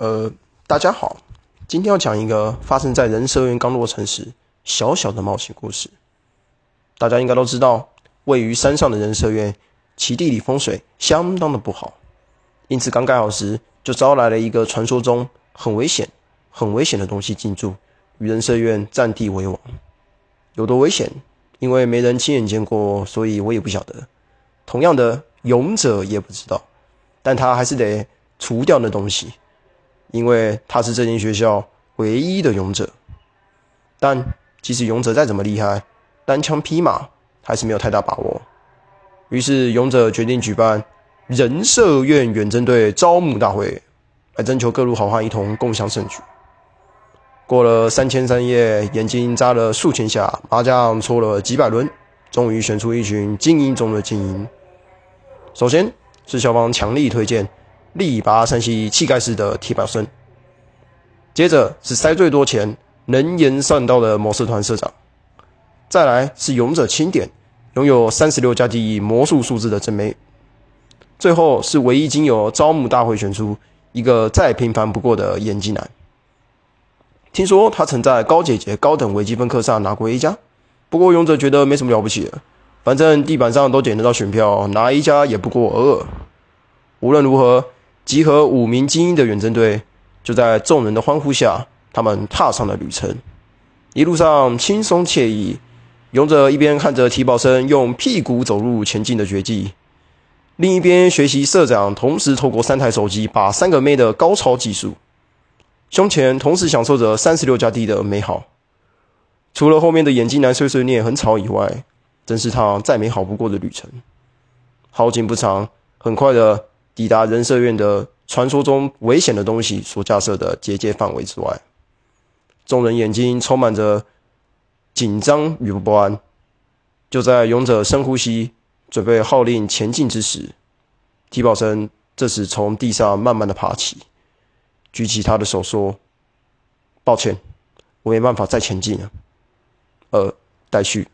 呃，大家好，今天要讲一个发生在人社院刚落成时小小的冒险故事。大家应该都知道，位于山上的人社院，其地理风水相当的不好，因此刚盖好时就招来了一个传说中很危险、很危险的东西进驻，与人社院占地为王。有多危险？因为没人亲眼见过，所以我也不晓得。同样的，勇者也不知道，但他还是得除掉那东西。因为他是这间学校唯一的勇者，但即使勇者再怎么厉害，单枪匹马还是没有太大把握。于是勇者决定举办人社院远征队招募大会，来征求各路好汉一同共享盛举。过了三天三夜，眼睛眨了数千下，麻将搓了几百轮，终于选出一群精英中的精英。首先是校方强力推荐。力拔山兮气盖世的体保生，接着是塞最多钱、能言善道的魔术团社长，再来是勇者钦点，拥有三十六加第一魔术数字的真梅，最后是唯一经由招募大会选出一个再平凡不过的眼镜男。听说他曾在高姐姐高等微积分课上拿过 A 加，不过勇者觉得没什么了不起的，反正地板上都捡得到选票，拿一家也不过尔尔。无论如何。集合五名精英的远征队，就在众人的欢呼下，他们踏上了旅程。一路上轻松惬意，勇者一边看着提宝生用屁股走路前进的绝技，另一边学习社长同时透过三台手机把三个妹的高超技术，胸前同时享受着三十六加 D 的美好。除了后面的眼镜男碎碎念很吵以外，真是趟再美好不过的旅程。好景不长，很快的。抵达人社院的传说中危险的东西所架设的结界范围之外，众人眼睛充满着紧张与不安。就在勇者深呼吸，准备号令前进之时，提宝生这时从地上慢慢的爬起，举起他的手说：“抱歉，我没办法再前进了。”呃，待续。